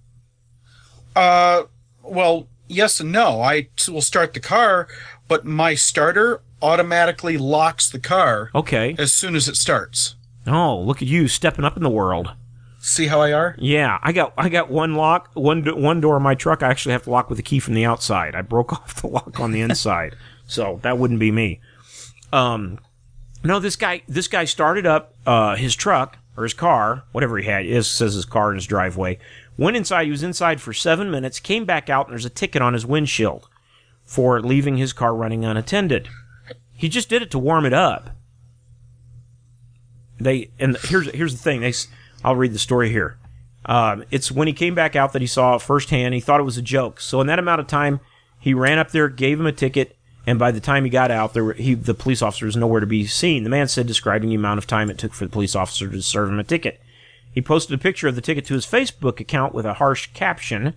Uh, well, yes and no. I will start the car, but my starter automatically locks the car Okay. as soon as it starts. Oh, look at you stepping up in the world. See how I are? Yeah, I got I got one lock, one one door of my truck. I actually have to lock with a key from the outside. I broke [LAUGHS] off the lock on the inside, so that wouldn't be me. Um, No, this guy this guy started up uh, his truck or his car, whatever he had. It says his car in his driveway. Went inside. He was inside for seven minutes. Came back out, and there's a ticket on his windshield for leaving his car running unattended. He just did it to warm it up. They and here's here's the thing. They I'll read the story here. Um, it's when he came back out that he saw it firsthand. He thought it was a joke. So in that amount of time, he ran up there, gave him a ticket, and by the time he got out, there he the police officer was nowhere to be seen. The man said, describing the amount of time it took for the police officer to serve him a ticket. He posted a picture of the ticket to his Facebook account with a harsh caption.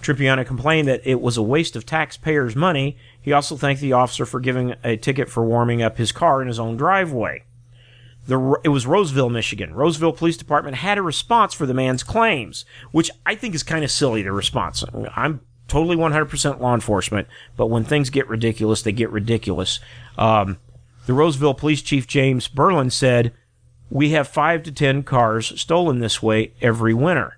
Trupiano complained that it was a waste of taxpayers' money. He also thanked the officer for giving a ticket for warming up his car in his own driveway. The, it was Roseville, Michigan. Roseville Police Department had a response for the man's claims, which I think is kind of silly, the response. I'm totally 100% law enforcement, but when things get ridiculous, they get ridiculous. Um, the Roseville Police Chief James Berlin said, We have five to ten cars stolen this way every winter.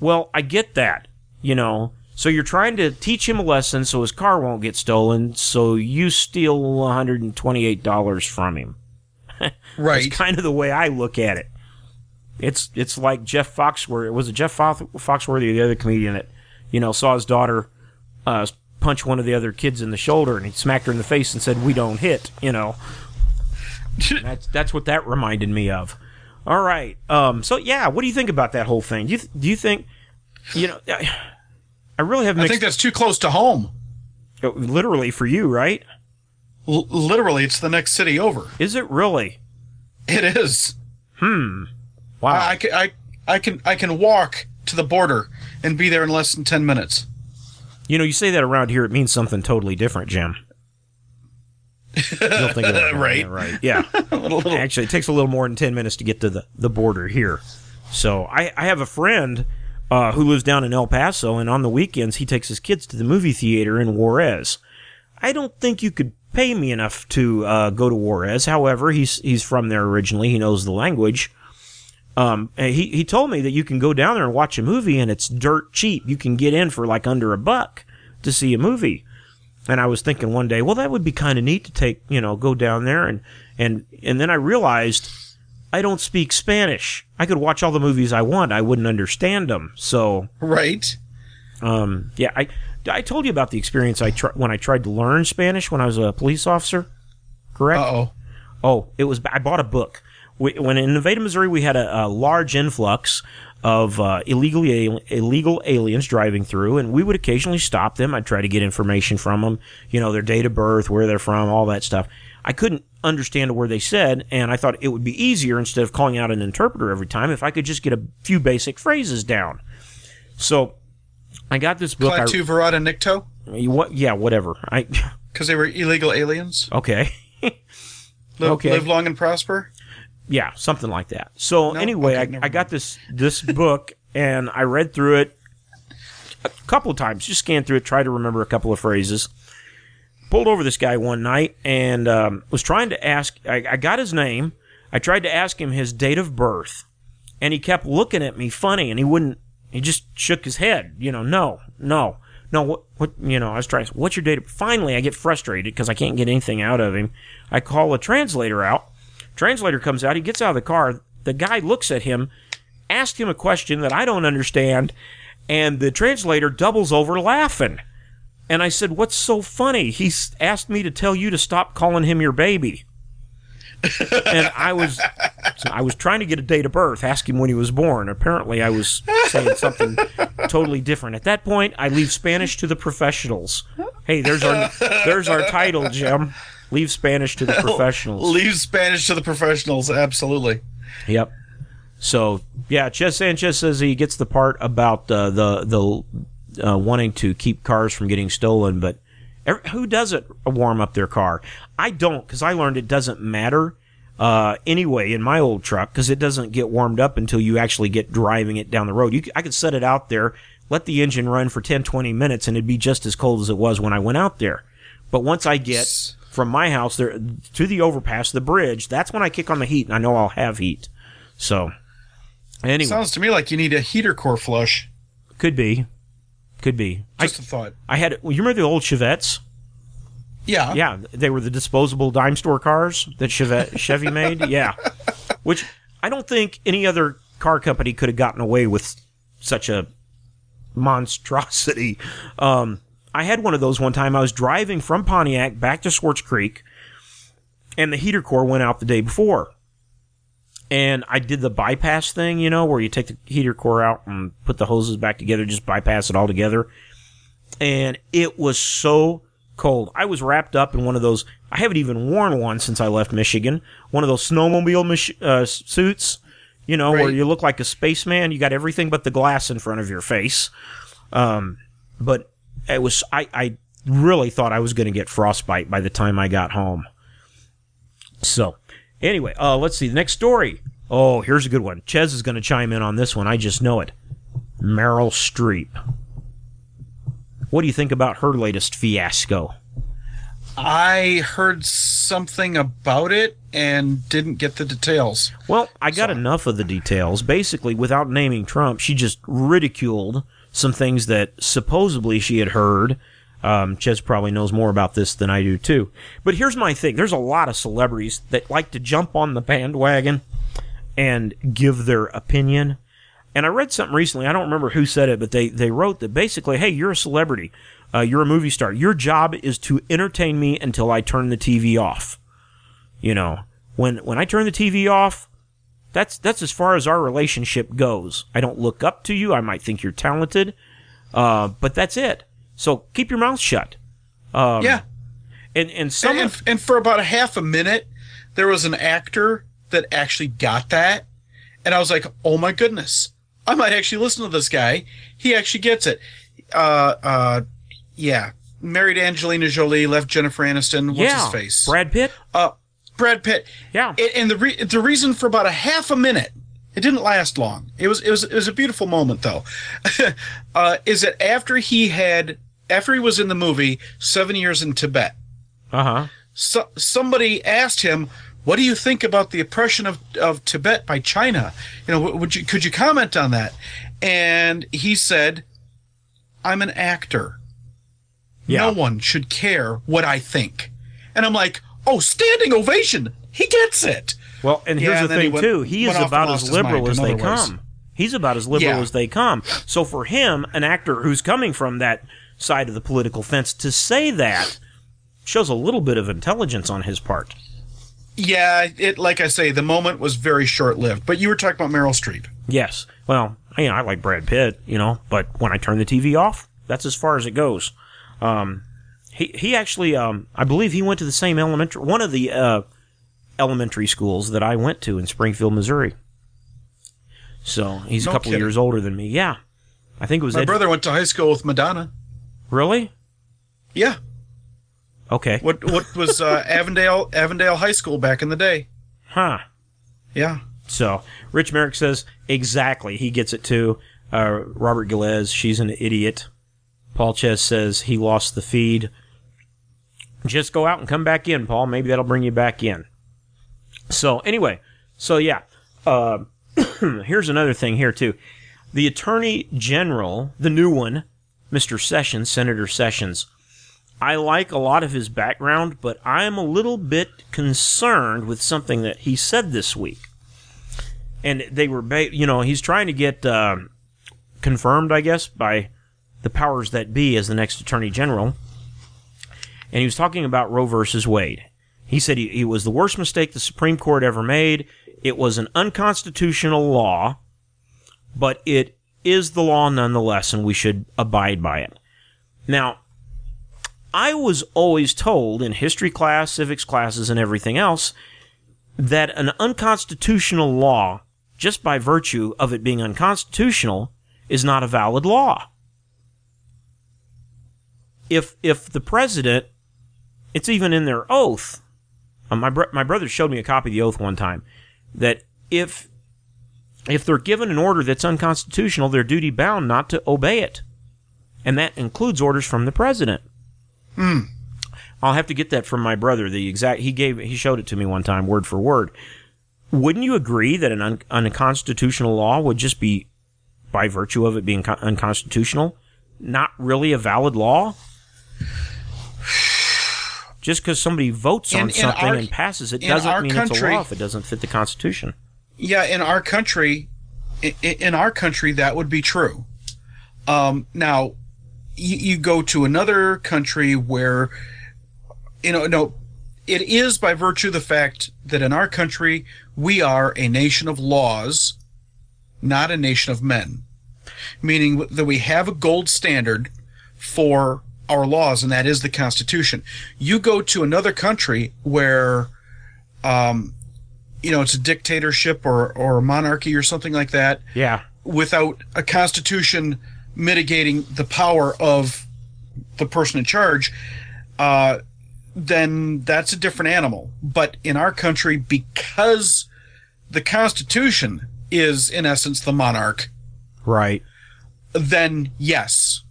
Well, I get that, you know. So you're trying to teach him a lesson so his car won't get stolen, so you steal $128 from him. [LAUGHS] Right. It's kind of the way I look at it. It's it's like Jeff Foxworthy. Was it Jeff Foxworthy or the other comedian that you know saw his daughter uh, punch one of the other kids in the shoulder and he smacked her in the face and said, "We don't hit." You know, [LAUGHS] that's that's what that reminded me of. All right. Um. So yeah, what do you think about that whole thing? Do you th- do you think you know? I, I really have I think that's too close to home. literally for you, right? L- literally, it's the next city over. Is it really? It is. Hmm. Wow. I, I, can, I, I can I can walk to the border and be there in less than ten minutes. You know, you say that around here, it means something totally different, Jim. You don't think of that, [LAUGHS] Right. Yeah, right. Yeah. [LAUGHS] Little, little Actually, it takes a little more than 10 minutes to get to the, the border here. So I, I have a friend uh, who lives down in El Paso, and on the weekends, he takes his kids to the movie theater in Juarez. I don't think you could pay me enough to uh, go to Juarez. However, he's he's from there originally. He knows the language. Um, he he told me that you can go down there and watch a movie, and it's dirt cheap. You can get in for like under a buck to see a movie. And I was thinking one day, well, that would be kind of neat to take, you know, go down there and and and then I realized I don't speak Spanish. I could watch all the movies I want. I wouldn't understand them. So right. um, yeah, I I told you about the experience I tr- when I tried to learn Spanish when I was a police officer. Correct. Uh oh. Oh, it was. I bought a book. We, when in Nevada, Missouri, we had a, a large influx of uh, illegal al- illegal aliens driving through, and we would occasionally stop them. I'd try to get information from them, you know, their date of birth, where they're from, all that stuff. I couldn't understand a word they said, and I thought it would be easier instead of calling out an interpreter every time if I could just get a few basic phrases down. So I got this book. I, Klaatu Barada Nikto? what? Yeah, whatever. I [LAUGHS] Because they were illegal aliens? okay. [LAUGHS] Live, Okay. live long and prosper? Yeah, something like that. So No? anyway, Okay, I, I got this this [LAUGHS] book and I read through it a couple of times. Just scanned through it, tried to remember a couple of phrases. Pulled over this guy one night and um, was trying to ask. I, I got his name. I tried to ask him his date of birth, and he kept looking at me funny, and he wouldn't. He just shook his head. You know, no, no, no. What? What? You know, I was trying. What's your date? Of, finally, I get frustrated because I can't get anything out of him. I call a translator out. Translator comes out. He gets out of the car. The guy looks at him, asks him a question that I don't understand, and the translator doubles over laughing. And I said, "What's so funny?" He's asked me to tell you to stop calling him your baby. [LAUGHS] and I was, I was trying to get a date of birth, ask him when he was born. Apparently, I was saying something totally different. At that point, I leave Spanish to the professionals. Hey, there's our, there's our title, Jim. Leave Spanish to the [LAUGHS] professionals. Leave Spanish to the professionals, absolutely. Yep. So yeah, Ches Sanchez says he gets the part about uh, the the uh, wanting to keep cars from getting stolen, but ev who doesn't warm up their car? I don't, because I learned it doesn't matter uh, anyway in my old truck because it doesn't get warmed up until you actually get driving it down the road. You, I could set it out there, let the engine run for 10, 20 minutes, and it'd be just as cold as it was when I went out there. But once I get from my house there to the overpass, the bridge, that's when I kick on the heat, and I know I'll have heat. So, anyway, Sounds to me like you need a heater core flush. could be, could be. I, Just a thought. I had. You remember the old Chevettes? Yeah. Yeah, they were the disposable dime store cars that Chevy, [LAUGHS] Chevy made. Yeah, which I don't think any other car company could have gotten away with such a monstrosity. Um, I had one of those one time. I was driving from Pontiac back to Swartz Creek, and the heater core went out the day before. And I did the bypass thing, you know, where you take the heater core out and put the hoses back together, just bypass it all together. And it was so cold. I was wrapped up in one of those. I haven't even worn one since I left Michigan. One of those snowmobile mach- uh, suits, you know, where you look like a spaceman. You got everything but the glass in front of your face. Um, but it was. I, I really thought I was going to get frostbite by the time I got home. So, anyway, uh, let's see the next story. Oh, here's a good one. Ches is going to chime in on this one. I just know it. Meryl Streep. What do you think about her latest fiasco? I heard something about it and didn't get the details. Well, I got enough of the details. Basically, without naming Trump, she just ridiculed some things that supposedly she had heard. Um, Ches probably knows more about this than I do, too. But here's my thing there's a lot of celebrities that like to jump on the bandwagon and give their opinion. And I read something recently, I don't remember who said it, but they, they wrote that basically, hey, you're a celebrity, uh, you're a movie star. Your job is to entertain me until I turn the TV off. You know, when when I turn the TV off, that's that's as far as our relationship goes. I don't look up to you. I might think you're talented, uh, but that's it. So keep your mouth shut. Um, yeah. And and some And, and, and for about a half a minute, there was an actor that actually got that. And I was like, oh my goodness. I might actually listen to this guy. He actually gets it. Uh, uh, yeah. Married Angelina Jolie, left Jennifer Aniston. What's yeah, his face? Brad Pitt. uh, Brad Pitt. Yeah. And, and the re- the reason for about a half a minute, it didn't last long. It was it was it was a beautiful moment though. [LAUGHS] uh, is that after he had after he was in the movie Seven Years in Tibet, Uh huh. so, somebody asked him, "What do you think about the oppression of, of Tibet by China? You know, would you could you comment on that?" And he said, "I'm an actor. Yeah. No one should care what I think." And I'm like, "Oh, standing ovation! He gets it." Well, and here's Yeah, the and then he thing went- too. He is went off and about as liberal as they ways. come. He's about as liberal Yeah. as they come. So for him, an actor who's coming from that side of the political fence, to say that shows a little bit of intelligence on his part. Yeah, it like I say, the moment was very short lived. But you were talking about Meryl Streep. Yes. Well, I, I like Brad Pitt, you know, but when I turn the TV off, that's as far as it goes. Um, he he actually, um, I believe he went to the same elementary, one of the uh, elementary schools that I went to in Springfield, Missouri. So he's No a couple kidding. years older than me. Yeah, I think it was My Ed- brother went to high school with Madonna. Really? Yeah. Okay. What what was uh, [LAUGHS] Avondale Avondale High School back in the day? Huh. Yeah. So Rich Merrick says exactly. He gets it too. Uh, Robert Gilles, she's an idiot. Paul Ches says he lost the feed. Just go out and come back in, Paul. Maybe that'll bring you back in. So anyway, so yeah. Uh, [CLEARS THROAT] here's another thing here too. The Attorney General, the new one, Mr. Sessions, Senator Sessions. I like a lot of his background, but I'm a little bit concerned with something that he said this week and they were, ba- you know, he's trying to get um, confirmed, I guess, by the powers that be as the next attorney general. And he was talking about Roe versus Wade. He said he, it was the worst mistake the Supreme Court ever made. It was an unconstitutional law, but it is the law nonetheless, and we should abide by it. Now, I was always told in history class, civics classes, and everything else that an unconstitutional law, just by virtue of it being unconstitutional, is not a valid law. If if the president, it's even in their oath. uh, my bro- my brother showed me a copy of the oath one time that if if they're given an order that's unconstitutional, they're duty bound not to obey it, and that includes orders from the president. I'll have to get that from my brother. The exact he gave he showed it to me one time, word for word. Wouldn't you agree that an un, unconstitutional law would just be, by virtue of it being con- unconstitutional, not really a valid law? Just because somebody votes In- on something our- and passes it doesn't mean it's a law if it doesn't fit the Constitution. Yeah, in our country, in our country, that would be true. Um, now, you, you go to another country where, you know, no, it is by virtue of the fact that in our country we are a nation of laws, not a nation of men. Meaning that we have a gold standard for our laws, and that is the Constitution. You go to another country where um, you know, it's a dictatorship or, or a monarchy or something like that Yeah. without a constitution mitigating the power of the person in charge, uh, then that's a different animal. But in our country, because the Constitution is, in essence, the monarch, Right. then yes.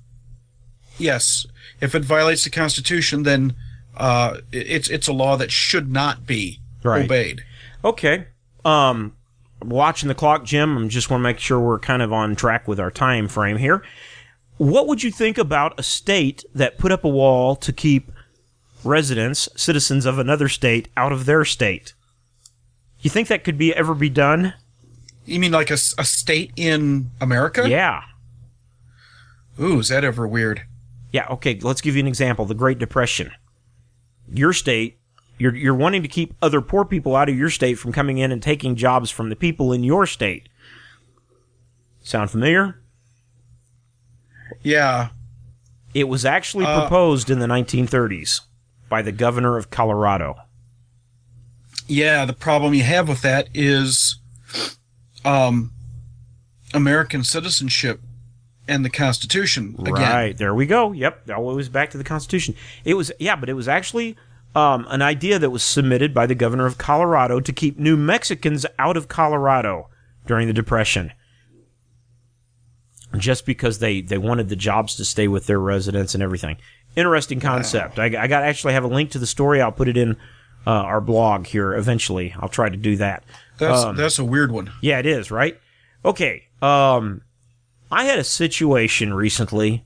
Yes. If it violates the Constitution, then uh, it's, it's a law that should not be Right. obeyed. Okay. Um, watching the clock, Jim. I just want to make sure we're kind of on track with our time frame here. What would you think about a state that put up a wall to keep residents, citizens of another state, out of their state? You think that could be ever be done? You mean like a, a state in America? Yeah. Ooh, is that ever weird? Yeah, okay, let's give you an example. The Great Depression. Your state, you're, you're wanting to keep other poor people out of your state from coming in and taking jobs from the people in your state. Sound familiar? Yeah. It was actually Uh, proposed in the 1930s by the governor of Colorado. Yeah, the problem you have with that is um American citizenship and the Constitution again. Right, there we go. Yep, always back to the Constitution. It was, yeah, but it was actually um, an idea that was submitted by the governor of Colorado to keep New Mexicans out of Colorado during the Depression. Just because they, they wanted the jobs to stay with their residents and everything. Interesting concept. I, I got actually have a link to the story. I'll put it in uh, our blog here eventually. I'll try to do that. That's Um, that's a weird one. Yeah, it is, right? Okay. Um I had a situation recently.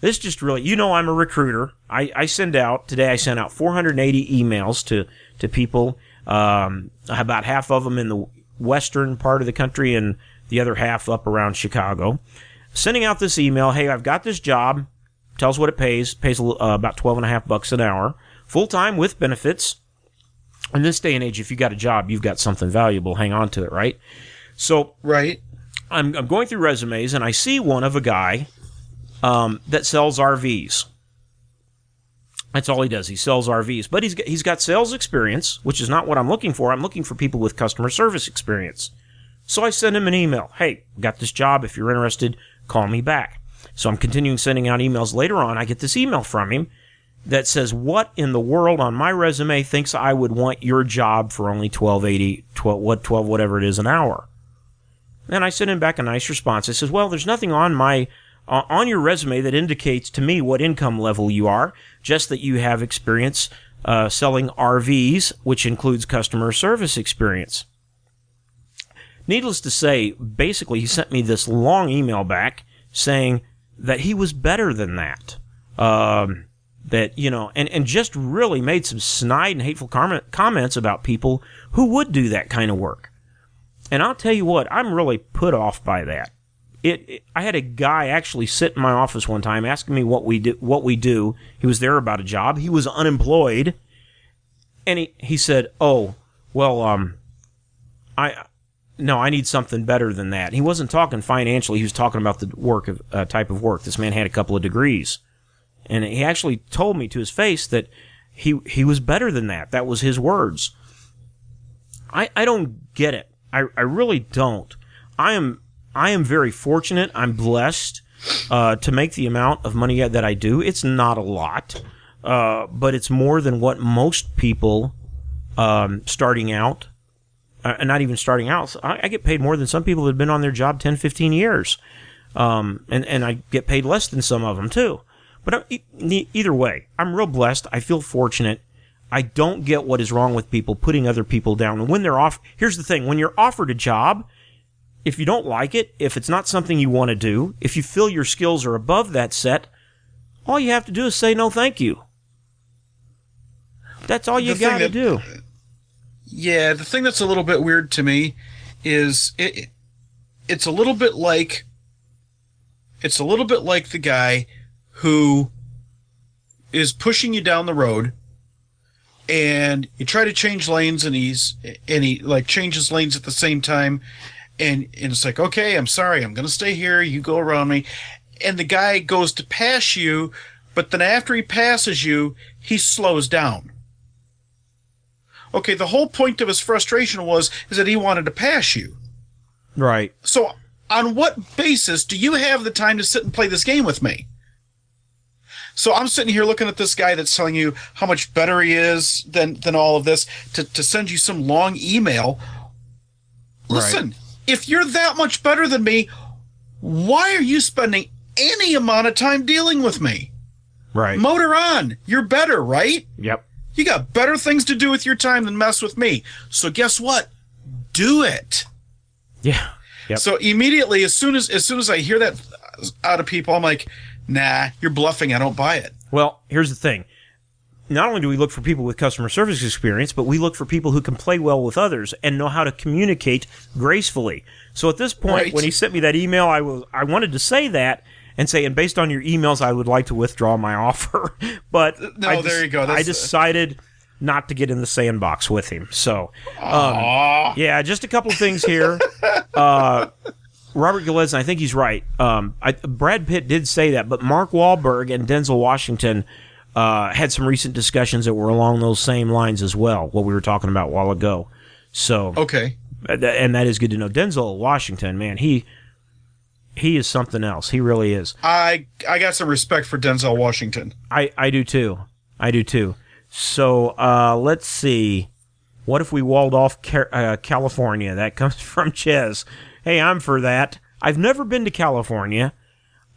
This just really you know I'm a recruiter. I, I send out today I sent out 480 emails to to people. Um about half of them in the western part of the country and the other half up around Chicago. Sending out this email, "Hey, I've got this job. Tells what it pays. Pays uh, about 12 and a half bucks an hour. Full time with benefits." In this day and age, if you got a job, you've got something valuable. Hang on to it, right? So Right. I'm, I'm going through resumes and I see one of a guy um, that sells RVs. That's all he does. He sells RVs, but he's got, he's got sales experience, which is not what I'm looking for. I'm looking for people with customer service experience. So I send him an email. Hey, got this job. If you're interested, call me back. So I'm continuing sending out emails. Later on, I get this email from him that says, "What in the world on my resume thinks I would want your job for only 12.80, 12 what 12 whatever it is an hour?" And I sent him back a nice response. I says, "Well, there's nothing on my uh, on your resume that indicates to me what income level you are. Just that you have experience uh, selling RVs, which includes customer service experience." Needless to say, basically, he sent me this long email back saying that he was better than that. Um, that you know, and and just really made some snide and hateful comment, comments about people who would do that kind of work. And I'll tell you what, I'm really put off by that. It, it- I had a guy actually sit in my office one time asking me what we do. What we do. He was there about a job. He was unemployed, and he he said, "Oh, well, um, I." No, I need something better than that. He wasn't talking financially. He was talking about the work of uh, type of work. This man had a couple of degrees, and he actually told me to his face that he he was better than that. That was his words. I I don't get it. I I really don't. I am I am very fortunate. I'm blessed uh, to make the amount of money that I do. It's not a lot, uh, but it's more than what most people um, starting out, uh, not even starting out. I, I get paid more than some people that have been on their job 10, 15 years, um, and and I get paid less than some of them too. But uh, e- either way, I'm real blessed. I feel fortunate. I don't get what is wrong with people putting other people down. And when they're off, here's the thing: when you're offered a job, if you don't like it, if it's not something you want to do, if you feel your skills are above that set, all you have to do is say no, thank you. That's all you got to do. Yeah, the thing that's a little bit weird to me is it- it's a little bit like it's a little bit like the guy who is pushing you down the road and you try to change lanes and he's and he like changes lanes at the same time. And, and it's like okay i'm sorry i'm gonna stay here you go around me. And the guy goes to pass you but then after he passes you he slows down. Okay the whole point of his frustration was is that he wanted to pass you. Right. so on what basis do you have the time to sit and play this game with me so i'm sitting here looking at this guy that's telling you how much better he is than than all of this to, to send you some long email listen if you're that much better than me why are you spending any amount of time dealing with me Right. motor on you're better right Yep. you got better things to do with your time than mess with me so guess what do it Yeah. Yep. so immediately, as soon as as soon as I hear that out of people, I'm like, "Nah, you're bluffing. I don't buy it." Well, here's the thing. Not only do we look for people with customer service experience, but we look for people who can play well with others and know how to communicate gracefully. So at this point, Right. when he sent me that email, I was I wanted to say that and say, and based on your emails, I would like to withdraw my [LAUGHS] offer. but No, I there you go. I decided not to get in the sandbox with him. So Aw. yeah, just a couple things here. [LAUGHS] uh, Robert Gillespie, I think he's right. Um, I, Brad Pitt did say that, but Mark Wahlberg and Denzel Washington uh, had some recent discussions that were along those same lines as well. What we were talking about a while ago. So, Okay. uh, and that is good to know. Denzel Washington, man, he he is something else. He really is. I I got some respect for Denzel Washington. I, I do too. I do too. So uh, let's see. What if we walled off Ca- uh, California? That comes [LAUGHS] from Ches. Hey, I'm for that. I've never been to California.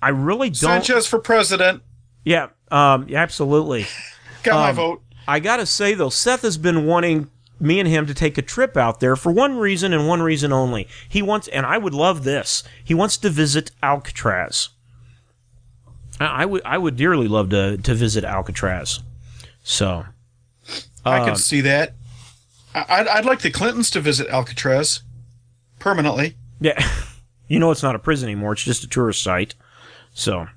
I really don't. Sanchez for president. Yeah, um, yeah, absolutely. [LAUGHS] Got my Um, vote. I gotta say though, Seth has been wanting me and him to take a trip out there for one reason and one reason only. He wants, and I would love this. He wants to visit Alcatraz. I, I would, I would dearly love to to visit Alcatraz. So, I uh, could see that. I, I'd, I'd like the Clintons to visit Alcatraz permanently. Yeah, [LAUGHS] you know, it's not a prison anymore; it's just a tourist site. So,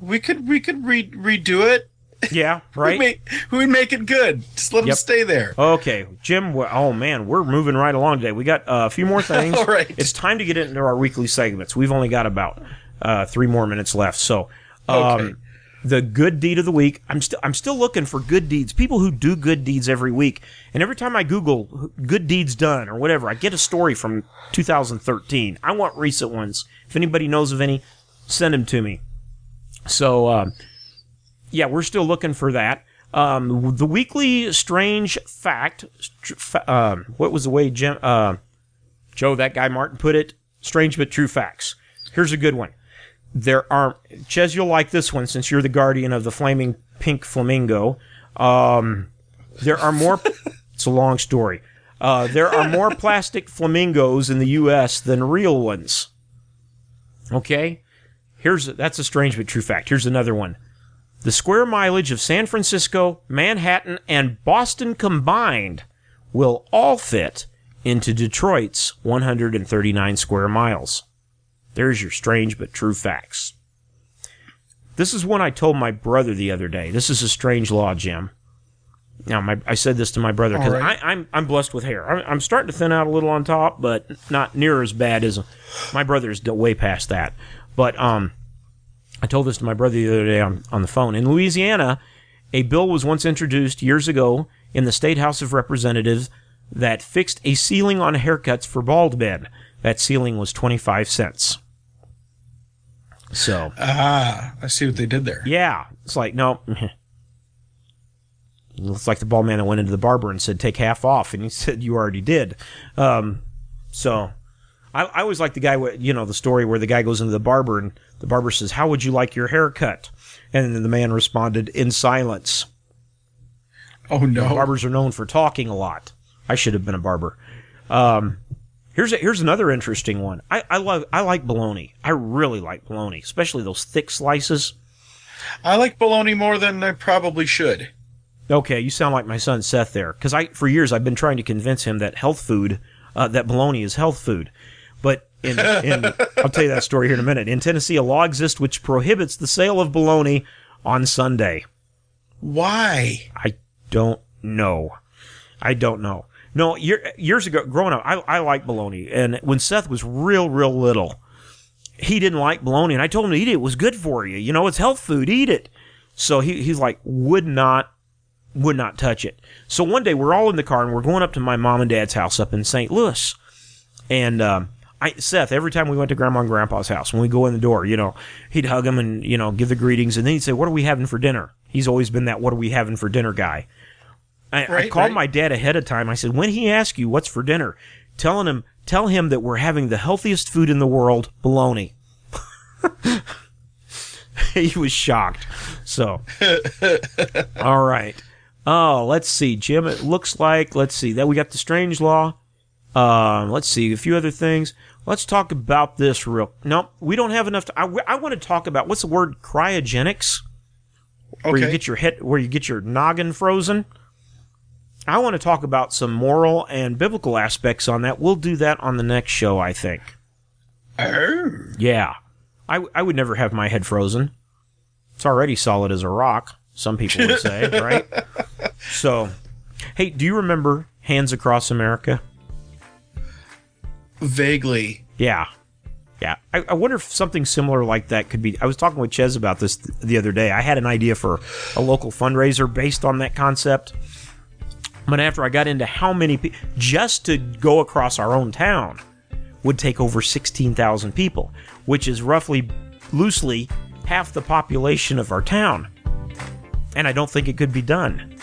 We could we could re- redo it. yeah, [LAUGHS] We'd right. make, we'd make it good. Just let them stay there. Okay, Jim. Oh man, we're moving right along today. We got uh, a few more [LAUGHS] things. All right. It's time to get into our weekly segments. We've only got about uh, three more minutes left. So, um, Okay. The good deed of the week. I'm still I'm still looking for good deeds. People who do good deeds every week. And every time I Google good deeds done or whatever, I get a story from 2013. I want recent ones. If anybody knows of any, send them to me. So, um, yeah, we're still looking for that. Um, the weekly strange fact. Um, what was the way Jim, uh, Joe, that guy Martin put it? Strange but true facts. Here's a good one. There aren't. Ches, you'll like this one since you're the guardian of the flaming pink flamingo. Um, there are more. [LAUGHS] it's a long story. Uh, there are more plastic flamingos in the U.S. than real ones. Okay, here's that's a strange but true fact. Here's another one. The square mileage of San Francisco, Manhattan, and Boston combined will all fit into Detroit's 139 square miles. There's your strange but true facts. This is one I told my brother the other day. This is a strange law, Jim. Now, my, I said this to my brother because right. I'm I'm blessed with hair. I'm, I'm starting to thin out a little on top, but not near as bad as my brother's way past that. But um, I told this to my brother the other day on, on the phone. In Louisiana, a bill was once introduced years ago in the State House of Representatives that fixed a ceiling on haircuts for bald men. That ceiling was 25 cents. So, Ah, I see what they did there. yeah, it's like, no. [LAUGHS] It's like the bald man that went into the barber and said, take half off. And he [LAUGHS] said, you already did. Um, so, I, I always like the guy, you know, the story where the guy goes into the barber and the barber says, how would you like your haircut? And then the man responded, in silence. Oh no. Barbers are known for talking a lot. I should have been a barber. Um, here's a, here's another interesting one. I, I love I like bologna. I really like bologna, especially those thick slices. I like bologna more than I probably should. Okay, you sound like my son Seth there, because I for years I've been trying to convince him that health food, uh, that bologna is health food. But in, in [LAUGHS] I'll tell you that story here in a minute. In Tennessee, a law exists which prohibits the sale of bologna on Sunday. Why? I don't know. I don't know. No, year, years ago, growing up, I, I liked bologna, and when Seth was real, real little, he didn't like bologna, and I told him to eat it. It was good for you. You know, it's health food. Eat it. So he, he's like, would not, would not touch it. So one day we're all in the car and we're going up to my mom and dad's house up in St. Louis, and um, I, Seth, every time we went to Grandma and Grandpa's house, when we go in the door, you know, he'd hug them and you know give the greetings, and then he'd say, "What are we having for dinner?" He's always been that "What are we having for dinner" guy. I, I called right. my dad ahead of time. I said, when he asks you what's for dinner, telling him tell him that we're having the healthiest food in the world, bologna. [LAUGHS] he was shocked. So, [LAUGHS] all right. Oh, let's see, Jim. It looks like let's see that we got the strange law. Um, let's see a few other things. Let's talk about this real. No, we don't have enough. To, I, I want to talk about what's the word cryogenics, where you get your head, where you get your noggin frozen. I want to talk about some moral and biblical aspects on that. We'll do that on the next show, I think. Oh. Yeah. I, I would never have my head frozen. It's already solid as a rock, some people would say, [LAUGHS] right? So, hey, do you remember Hands Across America? Vaguely. Yeah. Yeah. I, I wonder if something similar like that could be. I was talking with Ches about this th- the other day. I had an idea for a local fundraiser based on that concept. But after I got into how many people, just to go across our own town would take over 16,000 people, which is roughly, loosely, half the population of our town. And I don't think it could be done.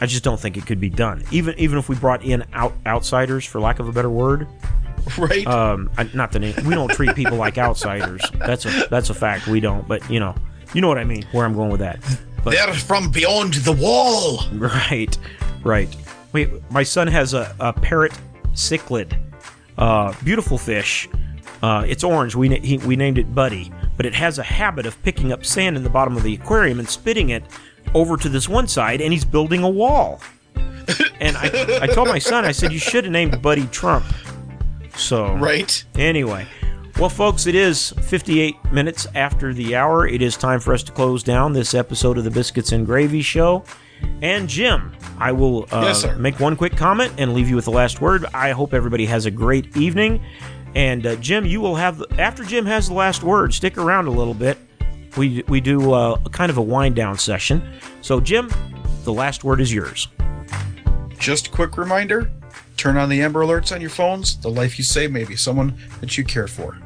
I just don't think it could be done. Even even if we brought in out, outsiders, for lack of a better word, [LAUGHS] Right? um, I- not the name. We don't treat people like outsiders. That's a that's a fact. We don't. But you know, you know what I mean. Where I'm going with that. But They're from beyond the wall. right, right. Wait, my son has a, a parrot cichlid, uh, beautiful fish. Uh, it's orange. We na- he, we named it Buddy, but it has a habit of picking up sand in the bottom of the aquarium and spitting it over to this one side, and he's building a wall. and I, I told my son, I said, you should have named Buddy Trump. So Right? Anyway, well, folks, it is 58 minutes after the hour. It is time for us to close down this episode of the Biscuits and Gravy Show. And Jim, I will uh, Yes, make one quick comment and leave you with the last word. I hope everybody has a great evening. And uh, Jim, you will have after Jim has the last word. Stick around a little bit. We we do uh, kind of a wind down session. So, Jim, the last word is yours. Just a quick reminder turn on the Amber Alerts on your phones. The life you save may be someone that you care for.